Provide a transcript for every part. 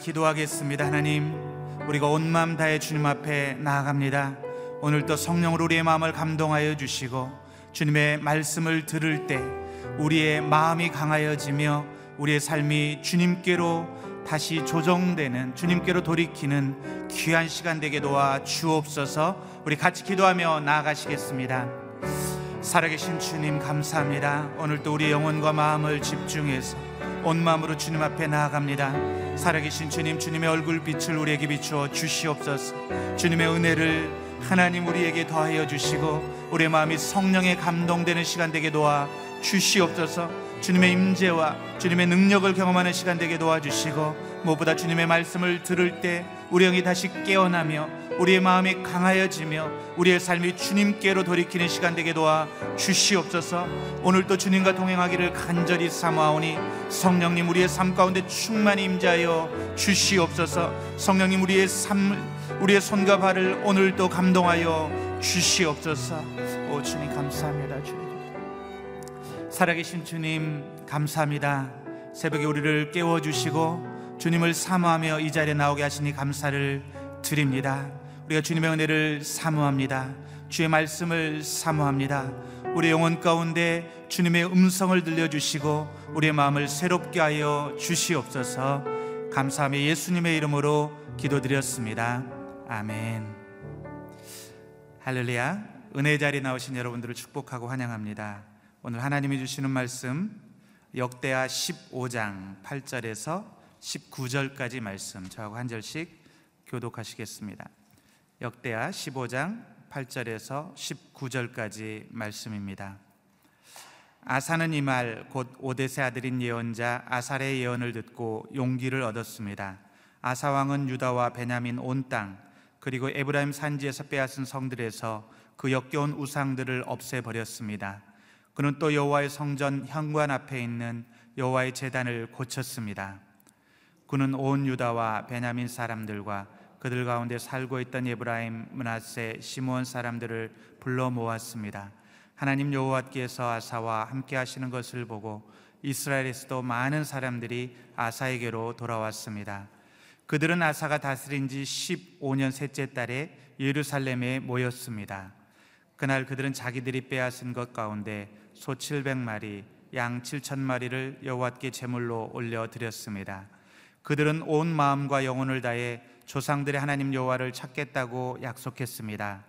기도하겠습니다. 하나님, 우리가 온 마음 다해 주님 앞에 나아갑니다. 오늘도 성령으로 우리의 마음을 감동하여 주시고 주님의 말씀을 들을 때 우리의 마음이 강하여지며 우리의 삶이 주님께로 다시 조정되는 주님께로 돌이키는 귀한 시간 되게 도와 주옵소서. 우리 같이 기도하며 나아가시겠습니다. 살아계신 주님 감사합니다. 오늘도 우리 영혼과 마음을 집중해서 온 마음으로 주님 앞에 나아갑니다. 살아계신 주님, 주님의 얼굴 빛을 우리에게 비추어 주시옵소서. 주님의 은혜를 하나님 우리에게 더하여 주시고 우리의 마음이 성령에 감동되는 시간 되게 도와 주시옵소서. 주님의 임재와 주님의 능력을 경험하는 시간 되게 도와주시고 무엇보다 주님의 말씀을 들을 때 우리 영이 다시 깨어나며 우리의 마음이 강하여지며 우리의 삶이 주님께로 돌이키는 시간 되게 도와 주시옵소서. 오늘도 주님과 동행하기를 간절히 사모하오니 성령님 우리의 삶 가운데 충만히 임재하여 주시옵소서. 성령님 우리의 삶 우리의 손과 발을 오늘도 감동하여 주시옵소서. 오 주님 감사합니다. 주님. 살아계신 주님 감사합니다. 새벽에 우리를 깨워 주시고 주님을 사모하며 이 자리에 나오게 하시니 감사를 드립니다. 우리가 주님의 은혜를 사모합니다. 주의 말씀을 사모합니다. 우리 영혼 가운데 주님의 음성을 들려주시고 우리의 마음을 새롭게 하여 주시옵소서 감사하며 예수님의 이름으로 기도드렸습니다. 아멘. 할렐루야. 은혜 자리 나오신 여러분들을 축복하고 환영합니다. 오늘 하나님이 주시는 말씀 역대하 15장 8절에서 19절까지 말씀 저하고 한 절씩 교독하시겠습니다. 역대하 15장 8절에서 19절까지 말씀입니다. 아사는 이 말 곧 오데세 아들인 예언자 아살의 예언을 듣고 용기를 얻었습니다. 아사 왕은 유다와 베냐민 온 땅 그리고 에브라임 산지에서 빼앗은 성들에서 그 역겨운 우상들을 없애 버렸습니다. 그는 또 여호와의 성전 현관 앞에 있는 여호와의 제단을 고쳤습니다. 그는 온 유다와 베냐민 사람들과 그들 가운데 살고 있던 에브라임, 문하세, 시므온 사람들을 불러 모았습니다. 하나님 여호와께서 아사와 함께 하시는 것을 보고 이스라엘에서도 많은 사람들이 아사에게로 돌아왔습니다. 그들은 아사가 다스린 지 15년 셋째 달에 예루살렘에 모였습니다. 그날 그들은 자기들이 빼앗은 것 가운데 소 700마리, 양 7천마리를 여호와께 제물로 올려 드렸습니다. 그들은 온 마음과 영혼을 다해 조상들의 하나님 여호와를 찾겠다고 약속했습니다.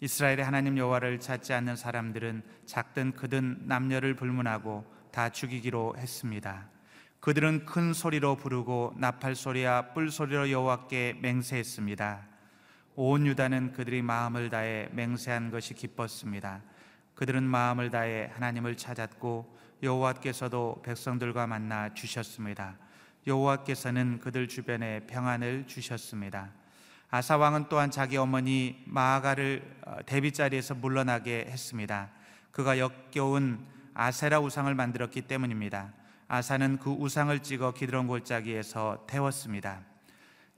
이스라엘의 하나님 여호와를 찾지 않는 사람들은 작든 크든 남녀를 불문하고 다 죽이기로 했습니다. 그들은 큰 소리로 부르고 나팔 소리와 뿔 소리로 여호와께 맹세했습니다. 온 유다는 그들이 마음을 다해 맹세한 것이 기뻤습니다. 그들은 마음을 다해 하나님을 찾았고 여호와께서도 백성들과 만나 주셨습니다. 여호와께서는 그들 주변에 평안을 주셨습니다. 아사 왕은 또한 자기 어머니 마아가를 어, 대비 자리에서 물러나게 했습니다. 그가 역겨운 아세라 우상을 만들었기 때문입니다. 아사는 그 우상을 찍어 기드론 골짜기에서 태웠습니다.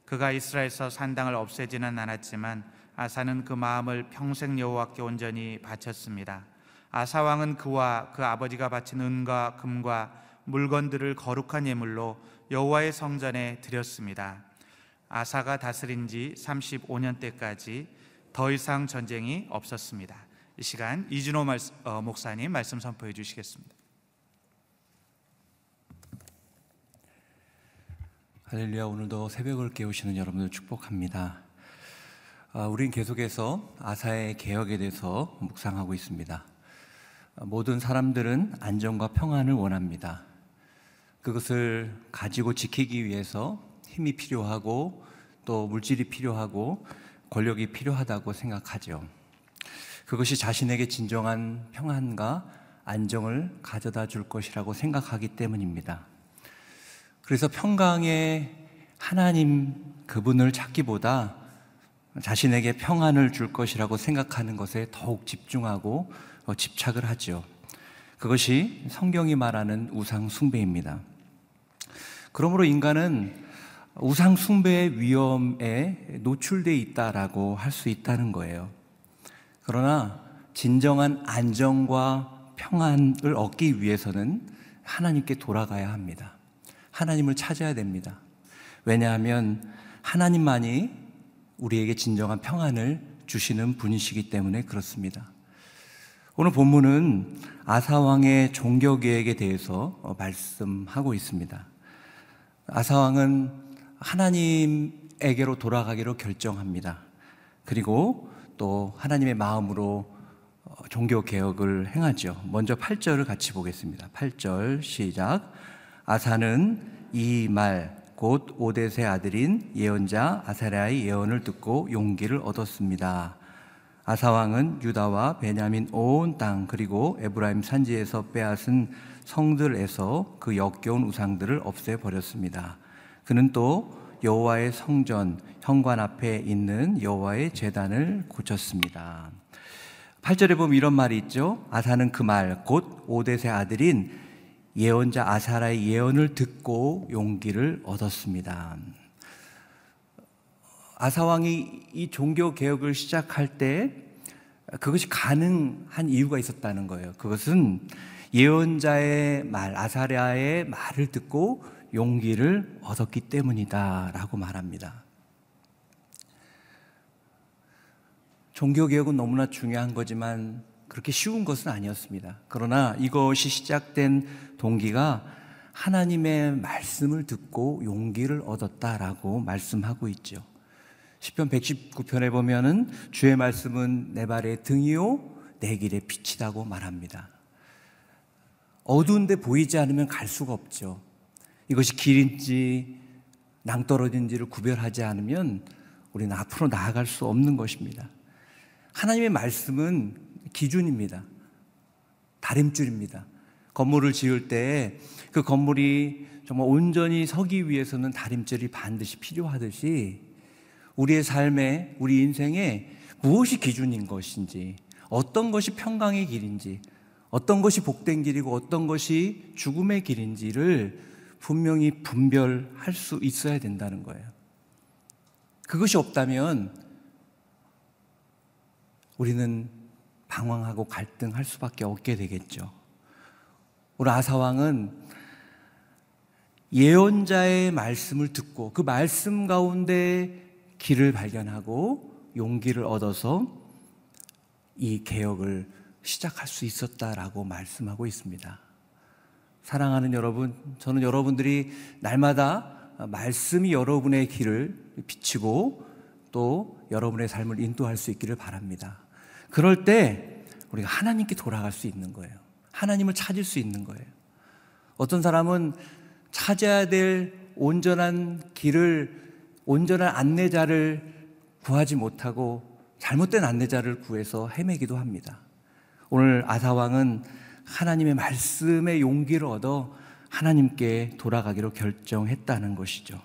그가 이스라엘에서 산당을 없애지는 않았지만 아사는 그 마음을 평생 여호와께 온전히 바쳤습니다. 아사 왕은 그와 그 아버지가 바친 은과 금과 물건들을 거룩한 예물로 여호와의 성전에 드렸습니다. 아사가 다스린 지 35년 때까지 더 이상 전쟁이 없었습니다. 이 시간 이준호 어, 목사님 말씀 선포해 주시겠습니다. 할렐루야 오늘도 새벽을 깨우시는 여러분들 축복합니다. 아, 우린 계속해서 아사의 개혁에 대해서 묵상하고 있습니다. 아, 모든 사람들은 안정과 평안을 원합니다. 그것을 가지고 지키기 위해서 힘이 필요하고 또 물질이 필요하고 권력이 필요하다고 생각하죠. 그것이 자신에게 진정한 평안과 안정을 가져다 줄 것이라고 생각하기 때문입니다. 그래서 평강의 하나님 그분을 찾기보다 자신에게 평안을 줄 것이라고 생각하는 것에 더욱 집중하고 어, 집착을 하죠. 그것이 성경이 말하는 우상 숭배입니다. 그러므로 인간은 우상 숭배의 위험에 노출되어 있다라고 할 수 있다는 거예요. 그러나 진정한 안정과 평안을 얻기 위해서는 하나님께 돌아가야 합니다. 하나님을 찾아야 됩니다. 왜냐하면 하나님만이 우리에게 진정한 평안을 주시는 분이시기 때문에 그렇습니다. 오늘 본문은 아사왕의 종교 계획에 대해서 어, 말씀하고 있습니다. 아사왕은 하나님에게로 돌아가기로 결정합니다. 그리고 또 하나님의 마음으로 어, 종교 개혁을 행하죠. 먼저 8절을 같이 보겠습니다. 8절 시작. 아사는 이 말 곧 오데세 아들인 예언자 아사랴의 예언을 듣고 용기를 얻었습니다. 아사 왕은 유다와 베냐민 온 땅 그리고 에브라임 산지에서 빼앗은 성들에서 그 역겨운 우상들을 없애 버렸습니다. 그는 또 여호와의 성전 현관 앞에 있는 여호와의 제단을 고쳤습니다. 8절에 보면 이런 말이 있죠. 아사는 그 말 곧 오데세 아들인 예언자 아사라의 예언을 듣고 용기를 얻었습니다. 아사 왕이 이 종교 개혁을 시작할 때 그것이 가능한 이유가 있었다는 거예요. 그것은 예언자의 말, 아사랴의 말을 듣고 용기를 얻었기 때문이다라고 말합니다. 종교 개혁은 너무나 중요한 거지만 그렇게 쉬운 것은 아니었습니다. 그러나 이것이 시작된 동기가 하나님의 말씀을 듣고 용기를 얻었다라고 말씀하고 있죠. 10편 119편에 보면은 주의 말씀은 내 발의 등이요 내 길의 빛이라고 말합니다. 어두운데 보이지 않으면 갈 수가 없죠. 이것이 길인지 낭떠러진지를 구별하지 않으면 우리는 앞으로 나아갈 수 없는 것입니다. 하나님의 말씀은 기준입니다. 다림줄입니다. 건물을 지을 때 그 건물이 정말 온전히 서기 위해서는 다림줄이 반드시 필요하듯이 우리의 삶에, 우리 인생에 무엇이 기준인 것인지, 어떤 것이 평강의 길인지, 어떤 것이 복된 길이고 어떤 것이 죽음의 길인지를 분명히 분별할 수 있어야 된다는 거예요. 그것이 없다면 우리는 방황하고 갈등할 수밖에 없게 되겠죠. 우리 아사왕은 예언자의 말씀을 듣고 그 말씀 가운데 길을 발견하고 용기를 얻어서 이 개혁을 시작할 수 있었다라고 말씀하고 있습니다. 사랑하는 여러분, 저는 여러분들이 날마다 말씀이 여러분의 길을 비치고 또 여러분의 삶을 인도할 수 있기를 바랍니다. 그럴 때 우리가 하나님께 돌아갈 수 있는 거예요. 하나님을 찾을 수 있는 거예요. 어떤 사람은 찾아야 될 온전한 길을, 온전한 안내자를 구하지 못하고 잘못된 안내자를 구해서 헤매기도 합니다. 오늘 아사왕은 하나님의 말씀의 용기를 얻어 하나님께 돌아가기로 결정했다는 것이죠.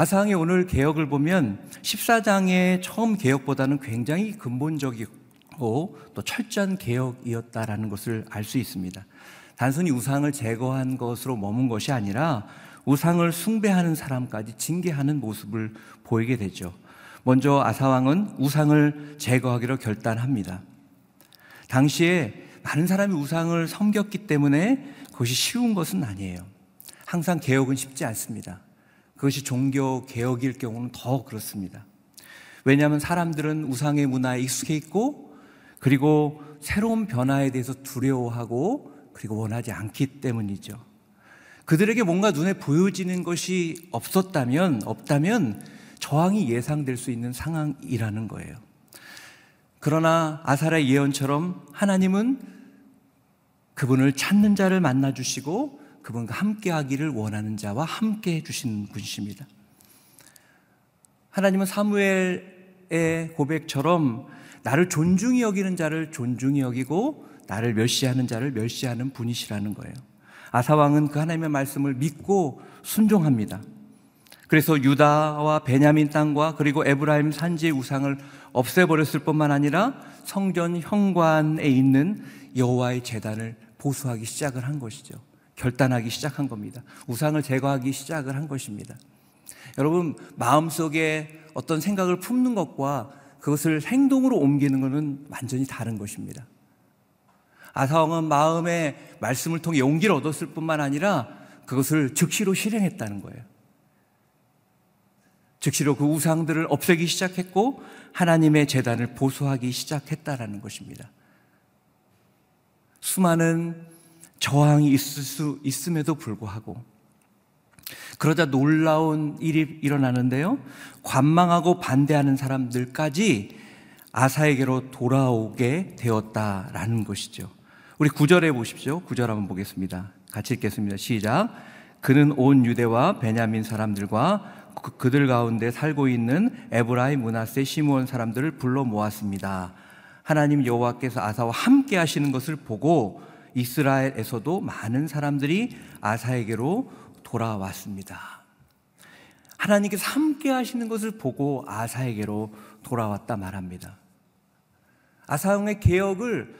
아사왕의 오늘 개혁을 보면 14장의 처음 개혁보다는 굉장히 근본적이고 또 철저한 개혁이었다라는 것을 알 수 있습니다. 단순히 우상을 제거한 것으로 머문 것이 아니라 우상을 숭배하는 사람까지 징계하는 모습을 보이게 되죠. 먼저 아사왕은 우상을 제거하기로 결단합니다. 당시에 많은 사람이 우상을 섬겼기 때문에 그것이 쉬운 것은 아니에요. 항상 개혁은 쉽지 않습니다. 그것이 종교 개혁일 경우는 더 그렇습니다. 왜냐하면 사람들은 우상의 문화에 익숙해 있고 그리고 새로운 변화에 대해서 두려워하고 그리고 원하지 않기 때문이죠. 그들에게 뭔가 눈에 보여지는 것이 없었다면, 없다면 저항이 예상될 수 있는 상황이라는 거예요. 그러나 아사라의 예언처럼 하나님은 그분을 찾는 자를 만나 주시고 그분과 함께 하기를 원하는 자와 함께 해 주시는 분이십니다. 하나님은 사무엘의 고백처럼 나를 존중히 여기는 자를 존중히 여기고 나를 멸시하는 자를 멸시하는 분이시라는 거예요. 아사왕은 그 하나님의 말씀을 믿고 순종합니다. 그래서 유다와 베냐민 땅과 그리고 에브라임 산지의 우상을 없애버렸을 뿐만 아니라 성전 현관에 있는 여호와의 재단을 보수하기 시작을 한 것이죠. 결단하기 시작한 겁니다. 우상을 제거하기 시작을 한 것입니다. 여러분 마음속에 어떤 생각을 품는 것과 그것을 행동으로 옮기는 것은 완전히 다른 것입니다. 아사왕은 마음의 말씀을 통해 용기를 얻었을 뿐만 아니라 그것을 즉시로 실행했다는 거예요. 즉시로 그 우상들을 없애기 시작했고 하나님의 재단을 보수하기 시작했다라는 것입니다. 수많은 저항이 있을 수 있음에도 불구하고 그러자 놀라운 일이 일어나는데요. 관망하고 반대하는 사람들까지 아사에게로 돌아오게 되었다라는 것이죠. 우리 구절에 보십시오. 구절 한번 보겠습니다. 같이 읽겠습니다. 시작. 그는 온 유대와 베냐민 사람들과 그- 그들 가운데 살고 있는 에브라임 문하세 시므온 사람들을 불러 모았습니다. 하나님 여호와께서 아사와 함께 하시는 것을 보고 이스라엘에서도 많은 사람들이 아사에게로 돌아왔습니다. 하나님께서 함께 하시는 것을 보고 아사에게로 돌아왔다 말합니다. 아사왕의 개혁을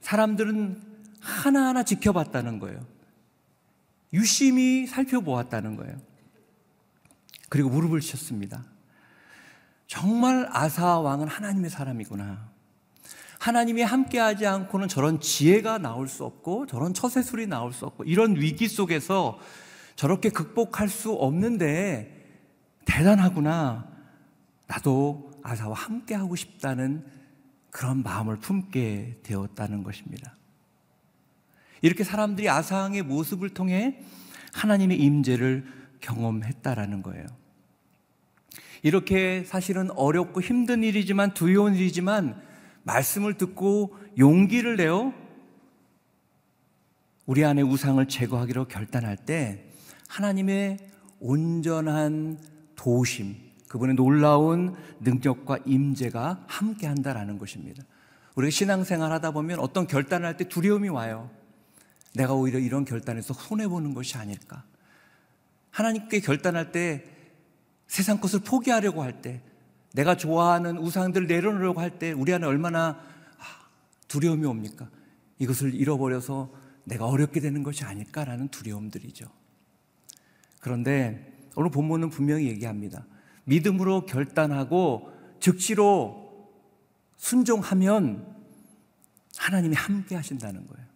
사람들은 하나하나 지켜봤다는 거예요. 유심히 살펴보았다는 거예요. 그리고 무릎을 쳤습니다. 정말 아사 왕은 하나님의 사람이구나. 하나님이 함께하지 않고는 저런 지혜가 나올 수 없고 저런 처세술이 나올 수 없고 이런 위기 속에서 저렇게 극복할 수 없는데 대단하구나. 나도 아사와 함께하고 싶다는 그런 마음을 품게 되었다는 것입니다. 이렇게 사람들이 아사왕의 모습을 통해 하나님의 임재를 경험했다라는 거예요. 이렇게 사실은 어렵고 힘든 일이지만 두려운 일이지만 말씀을 듣고 용기를 내어 우리 안에 우상을 제거하기로 결단할 때 하나님의 온전한 도우심, 그분의 놀라운 능력과 임재가 함께 한다라는 것입니다. 우리가 신앙생활 하다 보면 어떤 결단을 할 때 두려움이 와요. 내가 오히려 이런 결단에서 손해보는 것이 아닐까. 하나님께 결단할 때 세상 것을 포기하려고 할 때, 내가 좋아하는 우상들을 내려놓으려고 할 때 우리 안에 얼마나 두려움이 옵니까? 이것을 잃어버려서 내가 어렵게 되는 것이 아닐까라는 두려움들이죠. 그런데 오늘 본문은 분명히 얘기합니다. 믿음으로 결단하고 즉시로 순종하면 하나님이 함께 하신다는 거예요.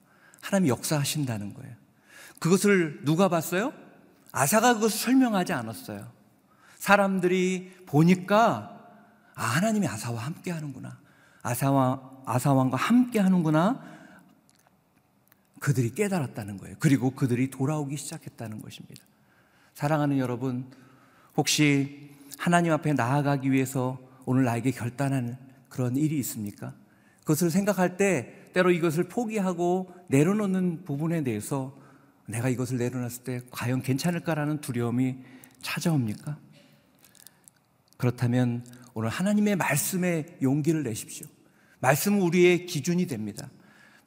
하나님이 역사하신다는 거예요. 그것을 누가 봤어요? 아사가 그것을 설명하지 않았어요. 사람들이 보니까 아, 하나님이 아사와 함께 하는구나. 아사와, 아사왕과 함께 하는구나. 그들이 깨달았다는 거예요. 그리고 그들이 돌아오기 시작했다는 것입니다. 사랑하는 여러분, 혹시 하나님 앞에 나아가기 위해서 오늘 나에게 결단한 그런 일이 있습니까? 그것을 생각할 때 때로 이것을 포기하고 내려놓는 부분에 대해서 내가 이것을 내려놨을 때 과연 괜찮을까라는 두려움이 찾아옵니까? 그렇다면 오늘 하나님의 말씀에 용기를 내십시오. 말씀은 우리의 기준이 됩니다.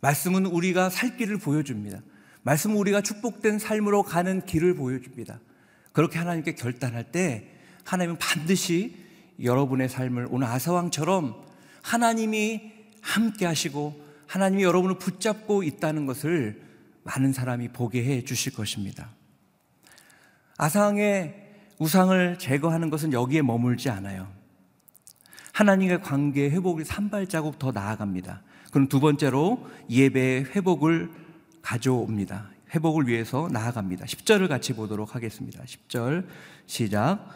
말씀은 우리가 살 길을 보여줍니다. 말씀은 우리가 축복된 삶으로 가는 길을 보여줍니다. 그렇게 하나님께 결단할 때 하나님은 반드시 여러분의 삶을 오늘 아사왕처럼 하나님이 함께 하시고 하나님이 여러분을 붙잡고 있다는 것을 많은 사람이 보게 해 주실 것입니다. 아사왕의 우상을 제거하는 것은 여기에 머물지 않아요. 하나님의 관계 회복이 산발 자국 더 나아갑니다. 그럼 두 번째로 예배의 회복을 가져옵니다. 회복을 위해서 나아갑니다. 10절을 같이 보도록 하겠습니다. 10절 시작.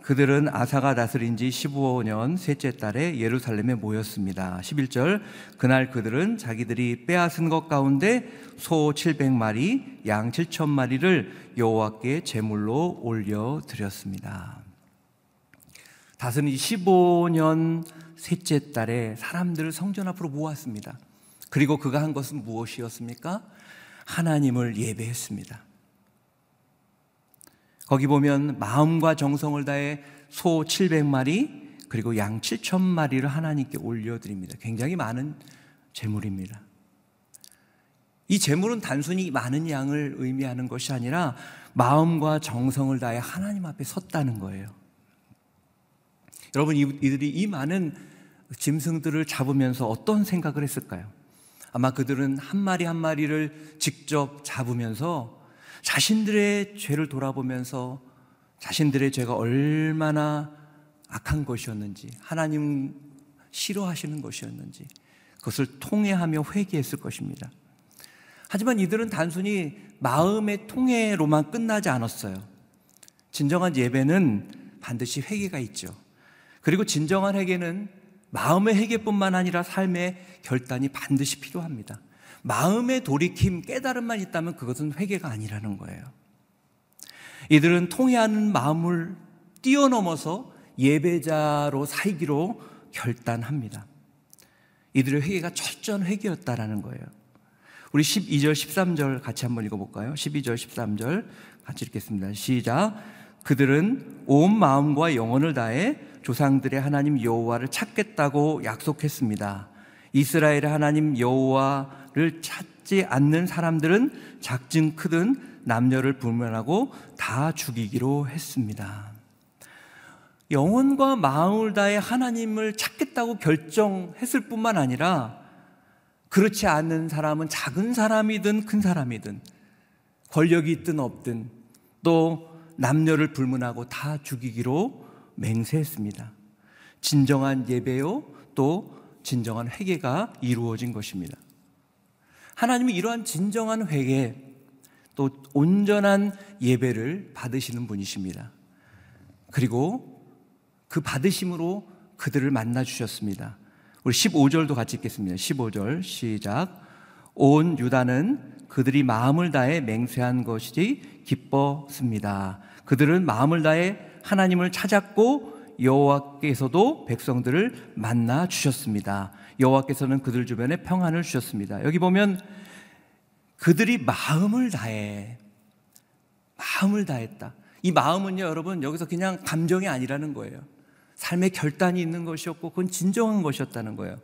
그들은 아사가 다스린 지 15년 셋째 달에 예루살렘에 모였습니다. 11절 그날 그들은 자기들이 빼앗은 것 가운데 소 700마리, 양 7천마리를 여호와께 제물로 올려 드렸습니다. 다스린 지 15년 셋째 달에 사람들을 성전 앞으로 모았습니다. 그리고 그가 한 것은 무엇이었습니까? 하나님을 예배했습니다. 거기 보면 마음과 정성을 다해 소 700마리 그리고 양 7천마리를 하나님께 올려드립니다. 굉장히 많은 재물입니다. 이 재물은 단순히 많은 양을 의미하는 것이 아니라 마음과 정성을 다해 하나님 앞에 섰다는 거예요. 여러분, 이들이 이 많은 짐승들을 잡으면서 어떤 생각을 했을까요? 아마 그들은 한 마리 한 마리를 직접 잡으면서 자신들의 죄를 돌아보면서 자신들의 죄가 얼마나 악한 것이었는지, 하나님 싫어하시는 것이었는지, 그것을 통회하며 회개했을 것입니다. 하지만 이들은 단순히 마음의 통회로만 끝나지 않았어요. 진정한 예배는 반드시 회개가 있죠. 그리고 진정한 회개는 마음의 회개뿐만 아니라 삶의 결단이 반드시 필요합니다. 마음의 돌이킴, 깨달음만 있다면 그것은 회개가 아니라는 거예요. 이들은 통회하는 마음을 뛰어넘어서 예배자로 살기로 결단합니다. 이들의 회개가 철저한 회개였다라는 거예요. 우리 12절, 13절 같이 한번 읽어볼까요? 12절, 13절 같이 읽겠습니다. 시작. 그들은 온 마음과 영혼을 다해 조상들의 하나님 여호와를 찾겠다고 약속했습니다. 이스라엘의 하나님 여호와를 찾지 않는 사람들은 작든 크든 남녀를 불면하고 다 죽이기로 했습니다. 영혼과 마음을 다해 하나님을 찾겠다고 결정했을 뿐만 아니라 그렇지 않는 사람은 작은 사람이든 큰 사람이든 권력이 있든 없든 또 남녀를 불문하고 다 죽이기로 맹세했습니다. 진정한 예배요 또 진정한 회개가 이루어진 것입니다. 하나님이 이러한 진정한 회개 또 온전한 예배를 받으시는 분이십니다. 그리고 그 받으심으로 그들을 만나 주셨습니다. 우리 15절도 같이 읽겠습니다. 15절 시작. 온 유다는 그들이 마음을 다해 맹세한 것이 기뻤습니다. 그들은 마음을 다해 하나님을 찾았고 여호와께서도 백성들을 만나 주셨습니다. 여호와께서는 그들 주변에 평안을 주셨습니다. 여기 보면 그들이 마음을 다해 마음을 다했다. 이 마음은요, 여러분 여기서 그냥 감정이 아니라는 거예요. 삶의 결단이 있는 것이었고 그건 진정한 것이었다는 거예요.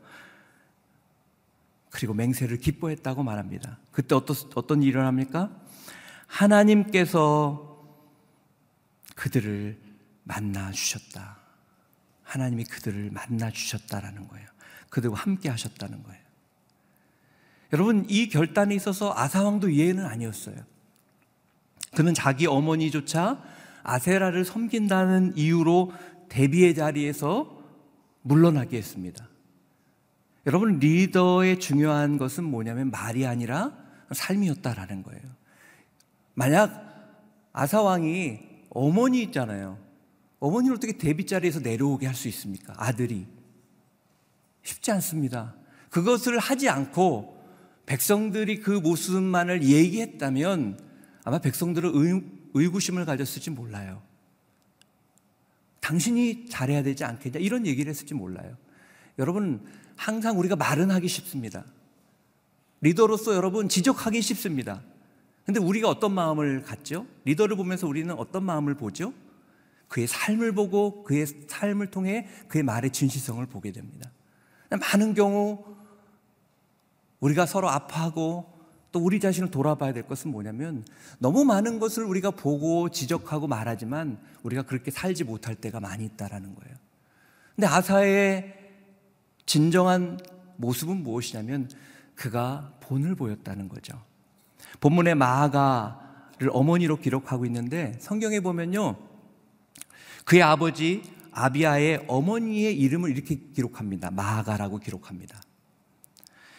그리고 맹세를 기뻐했다고 말합니다. 그때 어떤, 어떤 일을 합니까? 하나님께서 그들을 만나 주셨다. 하나님이 그들을 만나 주셨다라는 거예요. 그들과 함께 하셨다는 거예요. 여러분, 이 결단에 있어서 아사왕도 예외는 아니었어요. 그는 자기 어머니조차 아세라를 섬긴다는 이유로 대비의 자리에서 물러나게 했습니다. 여러분, 리더의 중요한 것은 뭐냐면 말이 아니라 삶이었다라는 거예요. 만약 아사왕이 어머니 있잖아요. 어머니를 어떻게 대비 자리에서 내려오게 할 수 있습니까? 아들이. 쉽지 않습니다. 그것을 하지 않고 백성들이 그 모습만을 얘기했다면 아마 백성들은 의, 의구심을 가졌을지 몰라요. 당신이 잘해야 되지 않겠냐 이런 얘기를 했을지 몰라요. 여러분 항상 우리가 말은 하기 쉽습니다. 리더로서 여러분 지적하기 쉽습니다. 근데 우리가 어떤 마음을 갖죠? 리더를 보면서 우리는 어떤 마음을 보죠? 그의 삶을 보고 그의 삶을 통해 그의 말의 진실성을 보게 됩니다. 많은 경우 우리가 서로 아파하고 또 우리 자신을 돌아봐야 될 것은 뭐냐면 너무 많은 것을 우리가 보고 지적하고 말하지만 우리가 그렇게 살지 못할 때가 많이 있다라는 거예요. 근데 아사의 진정한 모습은 무엇이냐면 그가 본을 보였다는 거죠. 본문에 마아가를 어머니로 기록하고 있는데 성경에 보면요. 그의 아버지 아비아의 어머니의 이름을 이렇게 기록합니다. 마아가라고 기록합니다.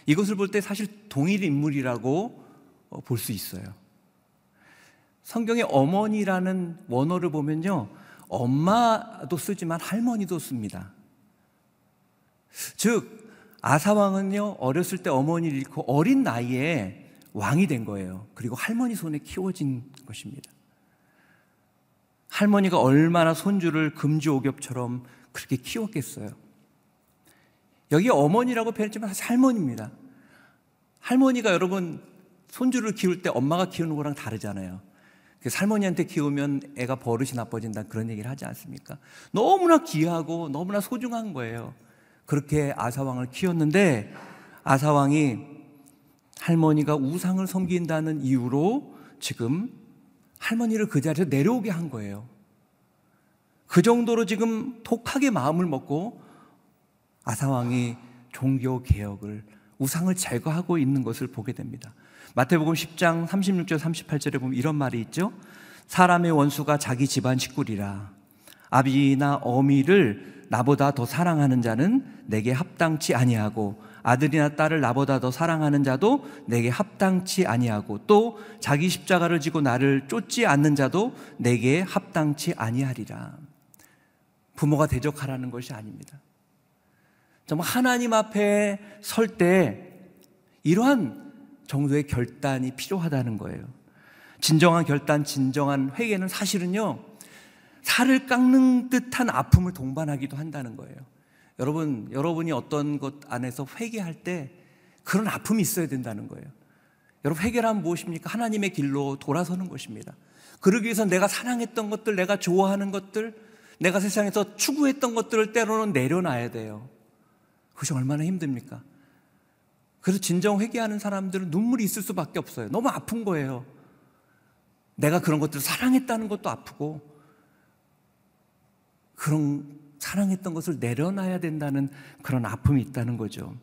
이것을 볼 때 사실 동일 인물이라고 어, 볼수 있어요. 성경에 어머니라는 원어를 보면요. 엄마도 쓰지만 할머니도 씁니다. 즉, 아사왕은요, 어렸을 때 어머니를 잃고 어린 나이에 왕이 된 거예요. 그리고 할머니 손에 키워진 것입니다. 할머니가 얼마나 손주를 금주오겹처럼 그렇게 키웠겠어요. 여기 어머니라고 표현했지만 사실 할머니입니다. 할머니가 여러분 손주를 키울 때 엄마가 키우는 거랑 다르잖아요. 그 할머니한테 키우면 애가 버릇이 나빠진다 그런 얘기를 하지 않습니까? 너무나 귀하고 너무나 소중한 거예요. 그렇게 아사왕을 키웠는데 아사왕이 할머니가 우상을 섬긴다는 이유로 지금 할머니를 그 자리에서 내려오게 한 거예요. 그 정도로 지금 독하게 마음을 먹고 아사왕이 종교 개혁을 우상을 제거하고 있는 것을 보게 됩니다. 마태복음 10장 36절 38절에 보면 이런 말이 있죠. 사람의 원수가 자기 집안 식구리라. 아비나 어미를 나보다 더 사랑하는 자는 내게 합당치 아니하고 아들이나 딸을 나보다 더 사랑하는 자도 내게 합당치 아니하고 또 자기 십자가를 지고 나를 쫓지 않는 자도 내게 합당치 아니하리라. 부모가 대적하라는 것이 아닙니다. 정말 하나님 앞에 설 때 이러한 정도의 결단이 필요하다는 거예요. 진정한 결단, 진정한 회개는 사실은요, 살을 깎는 듯한 아픔을 동반하기도 한다는 거예요. 여러분, 여러분이 어떤 것 안에서 회개할 때 그런 아픔이 있어야 된다는 거예요. 여러분, 회개란 무엇입니까? 하나님의 길로 돌아서는 것입니다. 그러기 위해서 내가 사랑했던 것들, 내가 좋아하는 것들, 내가 세상에서 추구했던 것들을 때로는 내려놔야 돼요. 그것이 얼마나 힘듭니까? 그래서 진정 회개하는 사람들은 눈물이 있을 수밖에 없어요. 너무 아픈 거예요. 내가 그런 것들을 사랑했다는 것도 아프고, 그런 사랑했던 것을 내려놔야 된다는 그런 아픔이 있다는 거죠.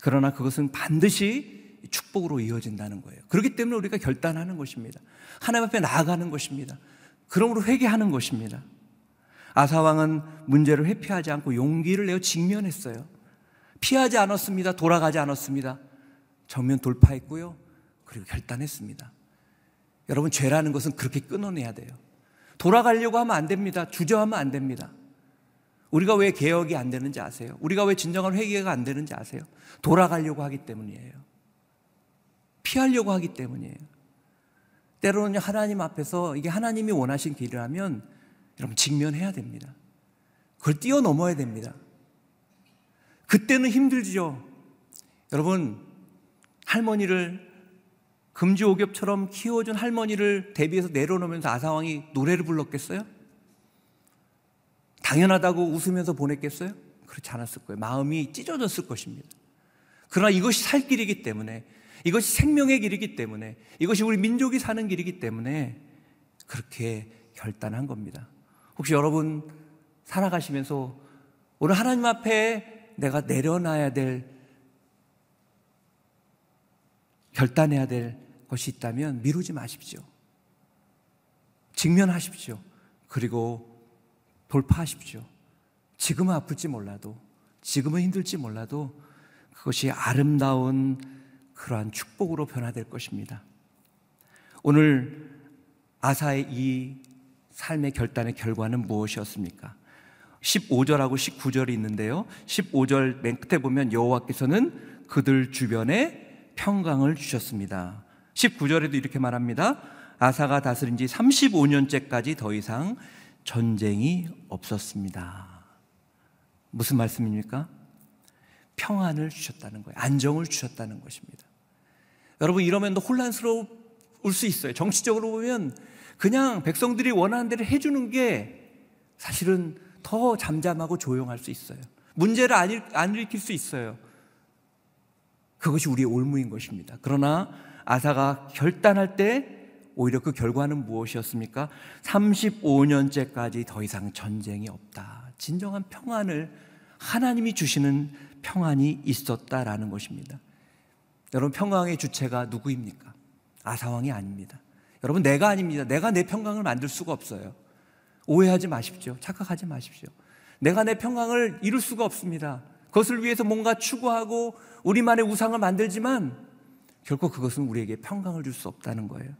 그러나 그것은 반드시 축복으로 이어진다는 거예요. 그렇기 때문에 우리가 결단하는 것입니다. 하나님 앞에 나아가는 것입니다. 그러므로 회개하는 것입니다. 아사왕은 문제를 회피하지 않고 용기를 내어 직면했어요. 피하지 않았습니다. 돌아가지 않았습니다. 정면 돌파했고요. 그리고 결단했습니다. 여러분, 죄라는 것은 그렇게 끊어내야 돼요. 돌아가려고 하면 안 됩니다. 주저하면 안 됩니다. 우리가 왜 개혁이 안 되는지 아세요? 우리가 왜 진정한 회개가 안 되는지 아세요? 돌아가려고 하기 때문이에요. 피하려고 하기 때문이에요. 때로는 하나님 앞에서 이게 하나님이 원하신 길이라면 여러분 직면해야 됩니다. 그걸 뛰어넘어야 됩니다. 그때는 힘들죠. 여러분 할머니를 금지오겹처럼 키워준 할머니를 대비해서 내려놓으면서 아사왕이 노래를 불렀겠어요? 당연하다고 웃으면서 보냈겠어요? 그렇지 않았을 거예요. 마음이 찢어졌을 것입니다. 그러나 이것이 살 길이기 때문에 이것이 생명의 길이기 때문에 이것이 우리 민족이 사는 길이기 때문에 그렇게 결단한 겁니다. 혹시 여러분 살아가시면서 오늘 하나님 앞에 내가 내려놔야 될 결단해야 될 것이 있다면 미루지 마십시오. 직면하십시오. 그리고 돌파하십시오. 지금은 아플지 몰라도, 지금은 힘들지 몰라도 그것이 아름다운 그러한 축복으로 변화될 것입니다. 오늘 아사의 이 삶의 결단의 결과는 무엇이었습니까? 15절하고 19절이 있는데요. 15절 맨 끝에 보면 여호와께서는 그들 주변에 평강을 주셨습니다. 19절에도 이렇게 말합니다. 아사가 다스린 지 35년째까지 더 이상 전쟁이 없었습니다. 무슨 말씀입니까? 평안을 주셨다는 거예요. 안정을 주셨다는 것입니다. 여러분 이러면 혼란스러울 수 있어요. 정치적으로 보면 그냥 백성들이 원하는 대로 해주는 게 사실은 더 잠잠하고 조용할 수 있어요. 문제를 안, 일, 안 일으킬 수 있어요. 그것이 우리의 올무인 것입니다. 그러나 아사가 결단할 때 오히려 그 결과는 무엇이었습니까? 35년째까지 더 이상 전쟁이 없다. 진정한 평안을 하나님이 주시는 평안이 있었다라는 것입니다. 여러분 평강의 주체가 누구입니까? 아사왕이 아닙니다. 여러분 내가 아닙니다. 내가 내 평강을 만들 수가 없어요. 오해하지 마십시오. 착각하지 마십시오. 내가 내 평강을 이룰 수가 없습니다. 그것을 위해서 뭔가 추구하고 우리만의 우상을 만들지만 결코 그것은 우리에게 평강을 줄 수 없다는 거예요.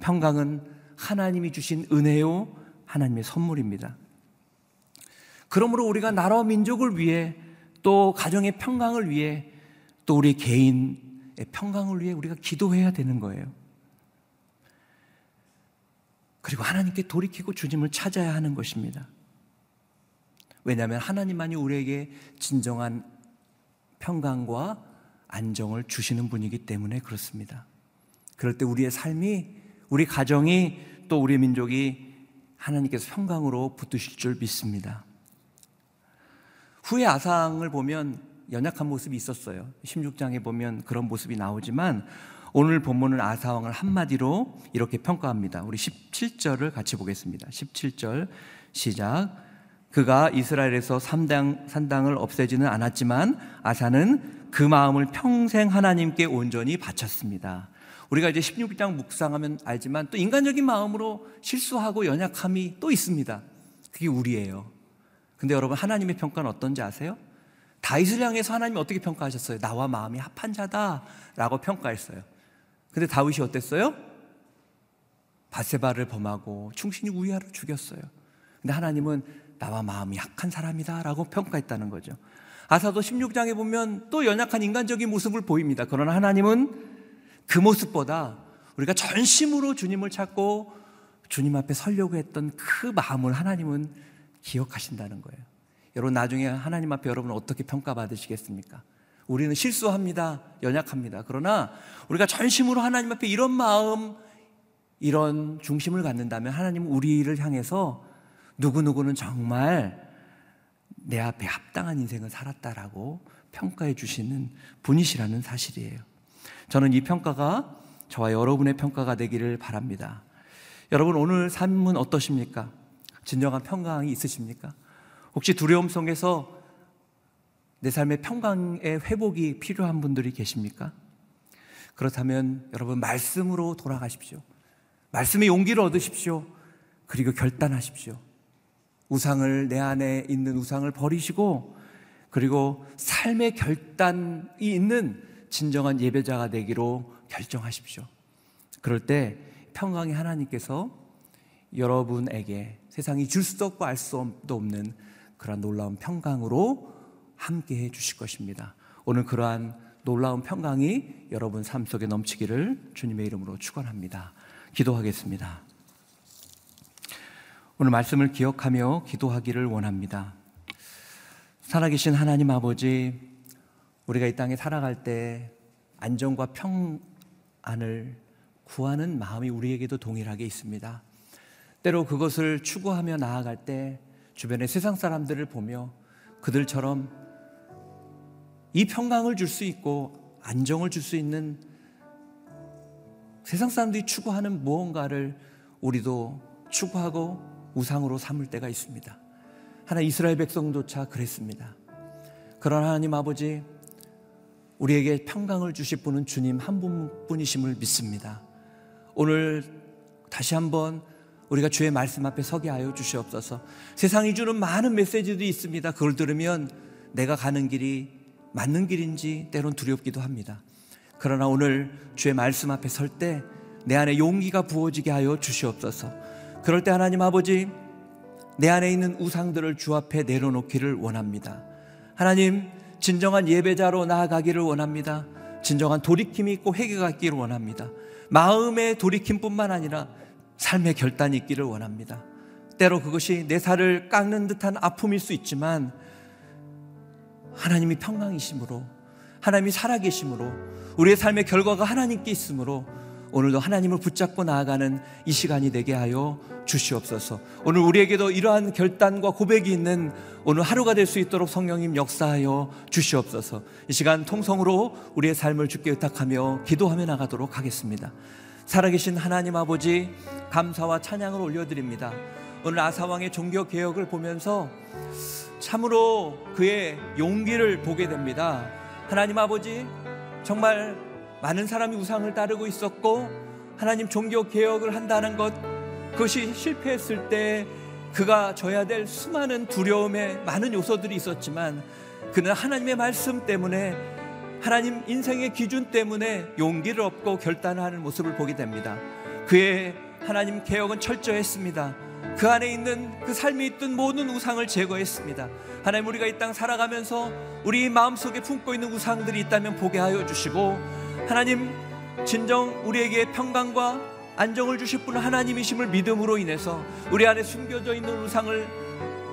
평강은 하나님이 주신 은혜요, 하나님의 선물입니다. 그러므로 우리가 나라와 민족을 위해 또 가정의 평강을 위해 또 우리 개인의 평강을 위해 우리가 기도해야 되는 거예요. 그리고 하나님께 돌이키고 주님을 찾아야 하는 것입니다. 왜냐하면 하나님만이 우리에게 진정한 평강과 안정을 주시는 분이기 때문에 그렇습니다. 그럴 때 우리의 삶이, 우리 가정이 또 우리 민족이 하나님께서 평강으로 붙드실 줄 믿습니다. 후에 아상을 보면 연약한 모습이 있었어요. 16장에 보면 그런 모습이 나오지만 오늘 본문은 아사왕을 한마디로 이렇게 평가합니다. 우리 17절을 같이 보겠습니다. 17절 시작. 그가 이스라엘에서 산당, 산당을 없애지는 않았지만 아사는 그 마음을 평생 하나님께 온전히 바쳤습니다. 우리가 이제 16장 묵상하면 알지만 또 인간적인 마음으로 실수하고 연약함이 또 있습니다. 그게 우리예요. 근데 여러분 하나님의 평가는 어떤지 아세요? 다윗을 향해서 하나님이 어떻게 평가하셨어요? 나와 마음이 합한 자다라고 평가했어요. 근데 다윗이 어땠어요? 바세바를 범하고 충신이 우리아를 죽였어요. 근데 하나님은 나와 마음이 약한 사람이다라고 평가했다는 거죠. 아사도 16장에 보면 또 연약한 인간적인 모습을 보입니다. 그러나 하나님은 그 모습보다 우리가 전심으로 주님을 찾고 주님 앞에 서려고 했던 그 마음을 하나님은 기억하신다는 거예요. 여러분 나중에 하나님 앞에 여러분 어떻게 평가받으시겠습니까? 우리는 실수합니다. 연약합니다. 그러나 우리가 전심으로 하나님 앞에 이런 마음, 이런 중심을 갖는다면 하나님은 우리를 향해서 누구누구는 정말 내 앞에 합당한 인생을 살았다라고 평가해 주시는 분이시라는 사실이에요. 저는 이 평가가 저와 여러분의 평가가 되기를 바랍니다. 여러분 오늘 삶은 어떠십니까? 진정한 평강이 있으십니까? 혹시 두려움 속에서 내 삶의 평강의 회복이 필요한 분들이 계십니까? 그렇다면 여러분 말씀으로 돌아가십시오. 말씀의 용기를 얻으십시오. 그리고 결단하십시오. 우상을 내 안에 있는 우상을 버리시고 그리고 삶의 결단이 있는 진정한 예배자가 되기로 결정하십시오. 그럴 때 평강의 하나님께서 여러분에게 세상이 줄 수도 없고 알 수도 없는 그러한 놀라운 평강으로 함께 해 주실 것입니다. 오늘 그러한 놀라운 평강이 여러분 삶 속에 넘치기를 주님의 이름으로 축원합니다. 기도하겠습니다. 오늘 말씀을 기억하며 기도하기를 원합니다. 살아계신 하나님 아버지, 우리가 이 땅에 살아갈 때 안정과 평안을 구하는 마음이 우리에게도 동일하게 있습니다. 때로 그것을 추구하며 나아갈 때 주변의 세상 사람들을 보며 그들처럼 이 평강을 줄 수 있고 안정을 줄 수 있는 세상 사람들이 추구하는 무언가를 우리도 추구하고 우상으로 삼을 때가 있습니다. 하나 이스라엘 백성조차 그랬습니다. 그러나 하나님 아버지, 우리에게 평강을 주실 분은 주님 한 분뿐이심을 믿습니다. 오늘 다시 한번 우리가 주의 말씀 앞에 서게 하여 주시옵소서. 세상이 주는 많은 메시지도 있습니다. 그걸 들으면 내가 가는 길이 맞는 길인지 때론 두렵기도 합니다. 그러나 오늘 주의 말씀 앞에 설 때 내 안에 용기가 부어지게 하여 주시옵소서. 그럴 때 하나님 아버지 내 안에 있는 우상들을 주 앞에 내려놓기를 원합니다. 하나님 진정한 예배자로 나아가기를 원합니다. 진정한 돌이킴이 있고 회개가 있기를 원합니다. 마음의 돌이킴뿐만 아니라 삶의 결단이 있기를 원합니다. 때로 그것이 내 살을 깎는 듯한 아픔일 수 있지만 하나님이 평강이심으로 하나님이 살아계심으로 우리의 삶의 결과가 하나님께 있으므로 오늘도 하나님을 붙잡고 나아가는 이 시간이 되게 하여 주시옵소서. 오늘 우리에게도 이러한 결단과 고백이 있는 오늘 하루가 될 수 있도록 성령님 역사하여 주시옵소서. 이 시간 통성으로 우리의 삶을 주께 의탁하며 기도하며 나가도록 하겠습니다. 살아계신 하나님 아버지 감사와 찬양을 올려드립니다. 오늘 아사왕의 종교 개혁을 보면서 참으로 그의 용기를 보게 됩니다. 하나님 아버지 정말 많은 사람이 우상을 따르고 있었고 하나님 종교 개혁을 한다는 것 그것이 실패했을 때 그가 져야 될 수많은 두려움의 많은 요소들이 있었지만 그는 하나님의 말씀 때문에 하나님 인생의 기준 때문에 용기를 얻고 결단하는 모습을 보게 됩니다. 그의 하나님 개혁은 철저했습니다. 그 안에 있는 그 삶이 있던 모든 우상을 제거했습니다. 하나님 우리가 이 땅 살아가면서 우리 마음속에 품고 있는 우상들이 있다면 보게 하여 주시고 하나님 진정 우리에게 평강과 안정을 주실 분은 하나님이심을 믿음으로 인해서 우리 안에 숨겨져 있는 우상을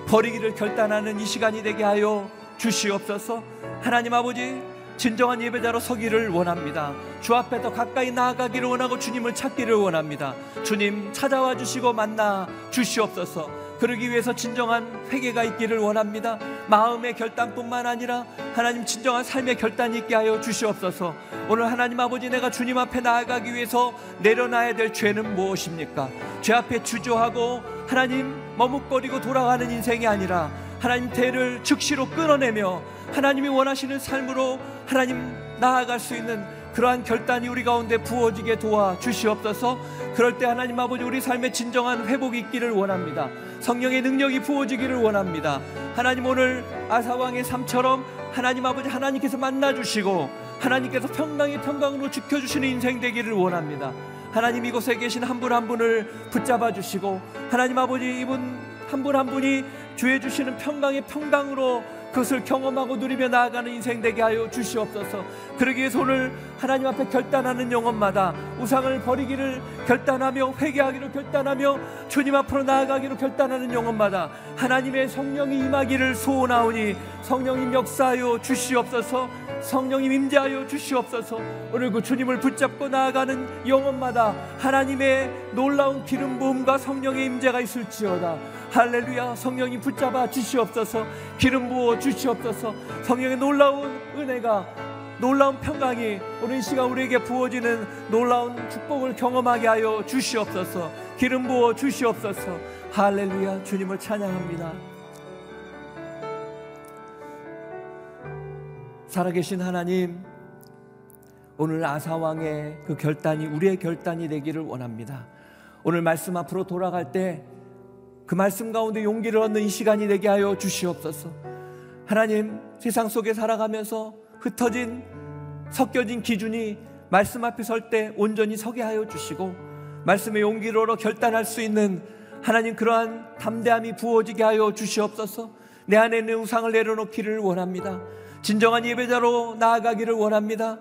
버리기를 결단하는 이 시간이 되게 하여 주시옵소서. 하나님 아버지 진정한 예배자로 서기를 원합니다. 주 앞에 더 가까이 나아가기를 원하고 주님을 찾기를 원합니다. 주님 찾아와 주시고 만나 주시옵소서. 그러기 위해서 진정한 회개가 있기를 원합니다. 마음의 결단뿐만 아니라 하나님 진정한 삶의 결단이 있게 하여 주시옵소서. 오늘 하나님 아버지 내가 주님 앞에 나아가기 위해서 내려놔야 될 죄는 무엇입니까? 죄 앞에 주저하고 하나님 머뭇거리고 돌아가는 인생이 아니라 하나님 대를 즉시로 끊어내며 하나님이 원하시는 삶으로 하나님 나아갈 수 있는 그러한 결단이 우리 가운데 부어지게 도와 주시옵소서. 그럴 때 하나님 아버지 우리 삶의 진정한 회복이 있기를 원합니다. 성령의 능력이 부어지기를 원합니다. 하나님 오늘 아사왕의 삶처럼 하나님 아버지 하나님께서 만나 주시고 하나님께서 평강의 평강으로 지켜 주시는 인생 되기를 원합니다. 하나님 이곳에 계신 한 분한 분을 붙잡아 주시고 하나님 아버지 이분 한 분한 분이 주해 주시는 평강의 평강으로 그것을 경험하고 누리며 나아가는 인생 되게 하여 주시옵소서. 그러기 위해서 오늘 하나님 앞에 결단하는 영혼마다 우상을 버리기를 결단하며 회개하기로 결단하며 주님 앞으로 나아가기로 결단하는 영혼마다 하나님의 성령이 임하기를 소원하오니 성령님 역사하여 주시옵소서. 성령님 임재하여 주시옵소서. 오늘 그 주님을 붙잡고 나아가는 영혼마다 하나님의 놀라운 기름 부음과 성령의 임재가 있을지어다. 할렐루야. 성령님 붙잡아 주시옵소서. 기름 부어 주시옵소서. 성령의 놀라운 은혜가 놀라운 평강이 이 시간 우리에게 부어지는 놀라운 축복을 경험하게 하여 주시옵소서. 기름 부어 주시옵소서. 할렐루야. 주님을 찬양합니다. 살아계신 하나님, 오늘 아사왕의 그 결단이 우리의 결단이 되기를 원합니다. 오늘 말씀 앞으로 돌아갈 때 그 말씀 가운데 용기를 얻는 이 시간이 되게 하여 주시옵소서. 하나님, 세상 속에 살아가면서 흩어진, 섞여진 기준이 말씀 앞에 설 때 온전히 서게 하여 주시고, 말씀의 용기를 얻어 결단할 수 있는 하나님 그러한 담대함이 부어지게 하여 주시옵소서. 내 안에 있는 우상을 내려놓기를 원합니다. 진정한 예배자로 나아가기를 원합니다.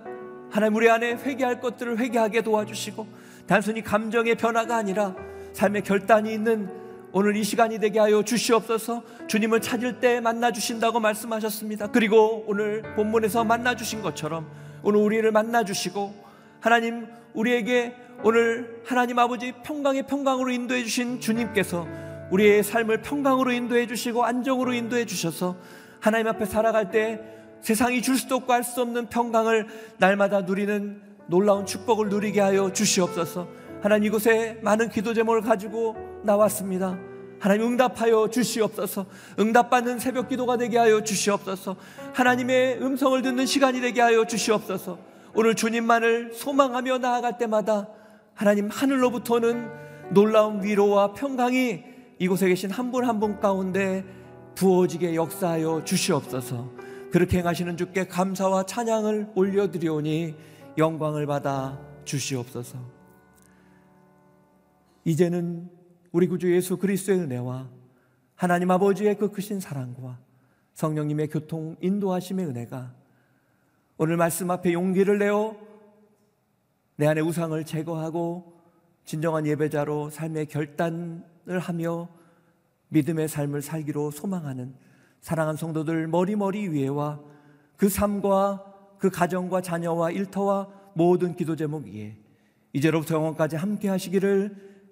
하나님 우리 안에 회개할 것들을 회개하게 도와주시고 단순히 감정의 변화가 아니라 삶의 결단이 있는 오늘 이 시간이 되게 하여 주시옵소서 주님을 찾을 때 만나 주신다고 말씀하셨습니다. 그리고 오늘 본문에서 만나 주신 것처럼 오늘 우리를 만나 주시고 하나님 우리에게 오늘 하나님 아버지 평강의 평강으로 인도해 주신 주님께서 우리의 삶을 평강으로 인도해 주시고 안정으로 인도해 주셔서 하나님 앞에 살아갈 때 세상이 줄 수도 없고 할 수 없는 평강을 날마다 누리는 놀라운 축복을 누리게 하여 주시옵소서. 하나님 이곳에 많은 기도 제목을 가지고 나왔습니다. 하나님 응답하여 주시옵소서. 응답받는 새벽 기도가 되게 하여 주시옵소서. 하나님의 음성을 듣는 시간이 되게 하여 주시옵소서. 오늘 주님만을 소망하며 나아갈 때마다 하나님 하늘로부터는 놀라운 위로와 평강이 이곳에 계신 한 분 한 분 가운데 부어지게 역사하여 주시옵소서. 그렇게 행하시는 주께 감사와 찬양을 올려드리오니 영광을 받아 주시옵소서. 이제는 우리 구주 예수 그리스도의 은혜와 하나님 아버지의 그 크신 사랑과 성령님의 교통 인도하심의 은혜가 오늘 말씀 앞에 용기를 내어 내 안의 우상을 제거하고 진정한 예배자로 삶의 결단을 하며 믿음의 삶을 살기로 소망하는 사랑하는 성도들 머리머리 위에와 그 삶과 그 가정과 자녀와 일터와 모든 기도 제목 위에 이제로부터 영원까지 함께 하시기를